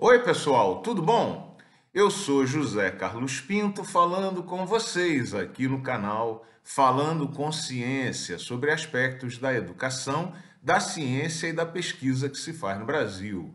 Oi, pessoal, tudo bom? Eu sou José Carlos Pinto falando com vocês aqui no canal Falando com Ciência sobre aspectos da educação, da ciência e da pesquisa que se faz no Brasil.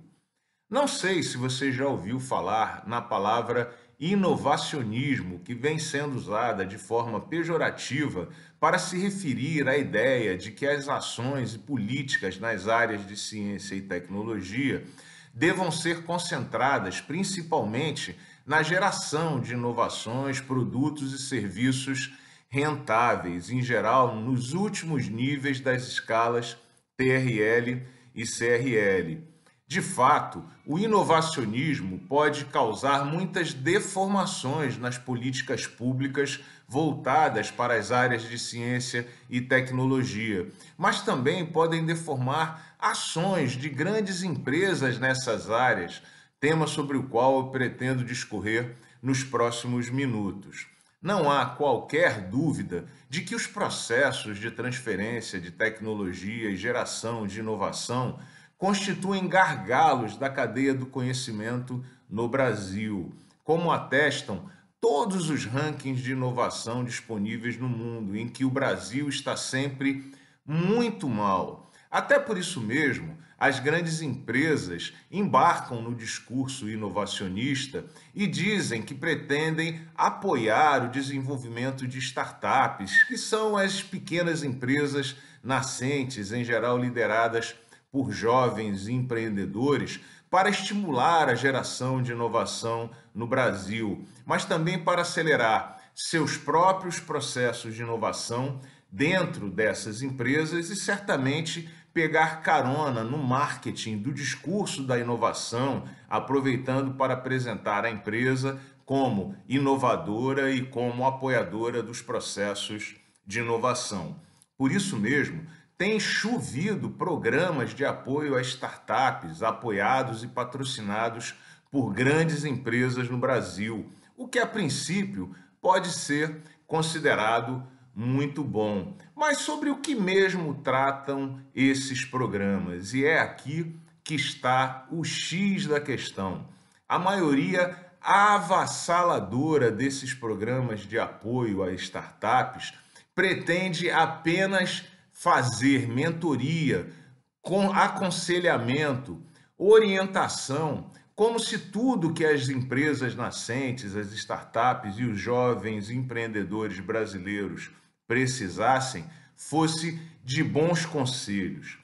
Não sei se você já ouviu falar na palavra inovacionismo, que vem sendo usada de forma pejorativa para se referir à ideia de que as ações e políticas nas áreas de ciência e tecnologia devam ser concentradas principalmente na geração de inovações, produtos e serviços rentáveis, em geral nos últimos níveis das escalas TRL e CRL. De fato, o inovacionismo pode causar muitas deformações nas políticas públicas voltadas para as áreas de ciência e tecnologia, mas também podem deformar ações de grandes empresas nessas áreas, tema sobre o qual eu pretendo discorrer nos próximos minutos. Não há qualquer dúvida de que os processos de transferência de tecnologia e geração de inovação constituem gargalos da cadeia do conhecimento no Brasil, como atestam todos os rankings de inovação disponíveis no mundo, em que o Brasil está sempre muito mal. Até por isso mesmo, as grandes empresas embarcam no discurso inovacionista e dizem que pretendem apoiar o desenvolvimento de startups, que são as pequenas empresas nascentes, em geral lideradas por jovens empreendedores para estimular a geração de inovação no Brasil, mas também para acelerar seus próprios processos de inovação dentro dessas empresas e certamente pegar carona no marketing do discurso da inovação, aproveitando para apresentar a empresa como inovadora e como apoiadora dos processos de inovação. Por isso mesmo, tem chovido programas de apoio a startups apoiados e patrocinados por grandes empresas no Brasil, o que a princípio pode ser considerado muito bom. Mas sobre o que mesmo tratam esses programas? E é aqui que está o X da questão. A maioria avassaladora desses programas de apoio a startups pretende apenas fazer mentoria, com aconselhamento, orientação, como se tudo que as empresas nascentes, as startups e os jovens empreendedores brasileiros precisassem fosse de bons conselhos.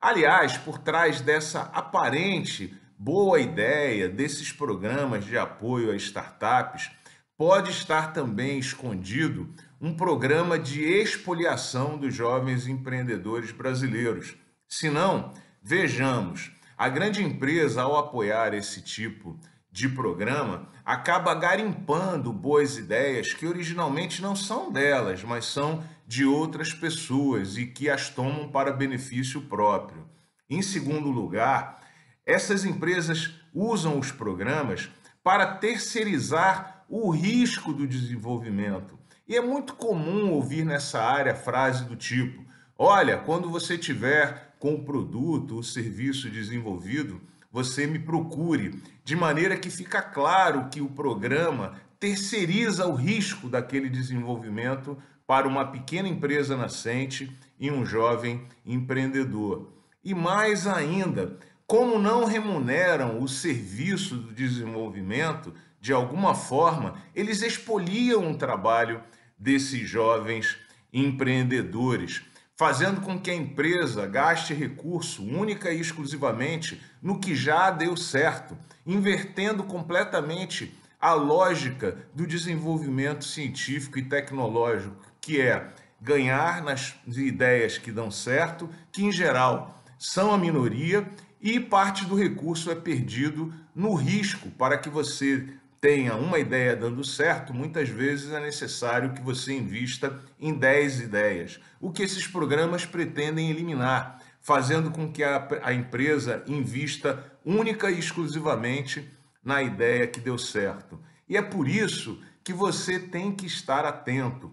Aliás, por trás dessa aparente boa ideia desses programas de apoio a startups, pode estar também escondido um programa de expoliação dos jovens empreendedores brasileiros. Se não, vejamos, a grande empresa, ao apoiar esse tipo de programa, acaba garimpando boas ideias que originalmente não são delas, mas são de outras pessoas e que as tomam para benefício próprio. Em segundo lugar, essas empresas usam os programas para terceirizar o risco do desenvolvimento. E é muito comum ouvir nessa área frase do tipo: olha, quando você tiver com o produto ou serviço desenvolvido, você me procure, de maneira que fica claro que o programa terceiriza o risco daquele desenvolvimento para uma pequena empresa nascente e um jovem empreendedor. E mais ainda, como não remuneram o serviço do desenvolvimento, de alguma forma, eles expoliam o trabalho desses jovens empreendedores, fazendo com que a empresa gaste recurso única e exclusivamente no que já deu certo, invertendo completamente a lógica do desenvolvimento científico e tecnológico, que é ganhar nas ideias que dão certo, que em geral são a minoria, e parte do recurso é perdido no risco para que você tenha uma ideia dando certo, muitas vezes é necessário que você invista em 10 ideias, o que esses programas pretendem eliminar, fazendo com que a, a empresa invista única e exclusivamente na ideia que deu certo. E é por isso que você tem que estar atento.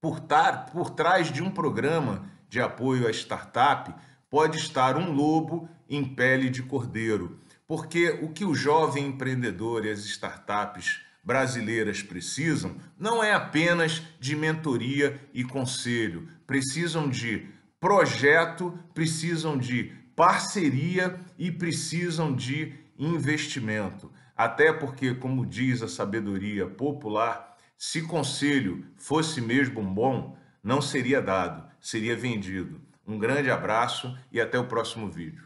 Por, tar, por trás de um programa de apoio à startup pode estar um lobo em pele de cordeiro porque o que o jovem empreendedor e as startups brasileiras precisam não é apenas de mentoria e conselho, precisam de projeto, precisam de parceria e precisam de investimento. Até porque, como diz a sabedoria popular, se conselho fosse mesmo bom, não seria dado, seria vendido. Um grande abraço e até o próximo vídeo.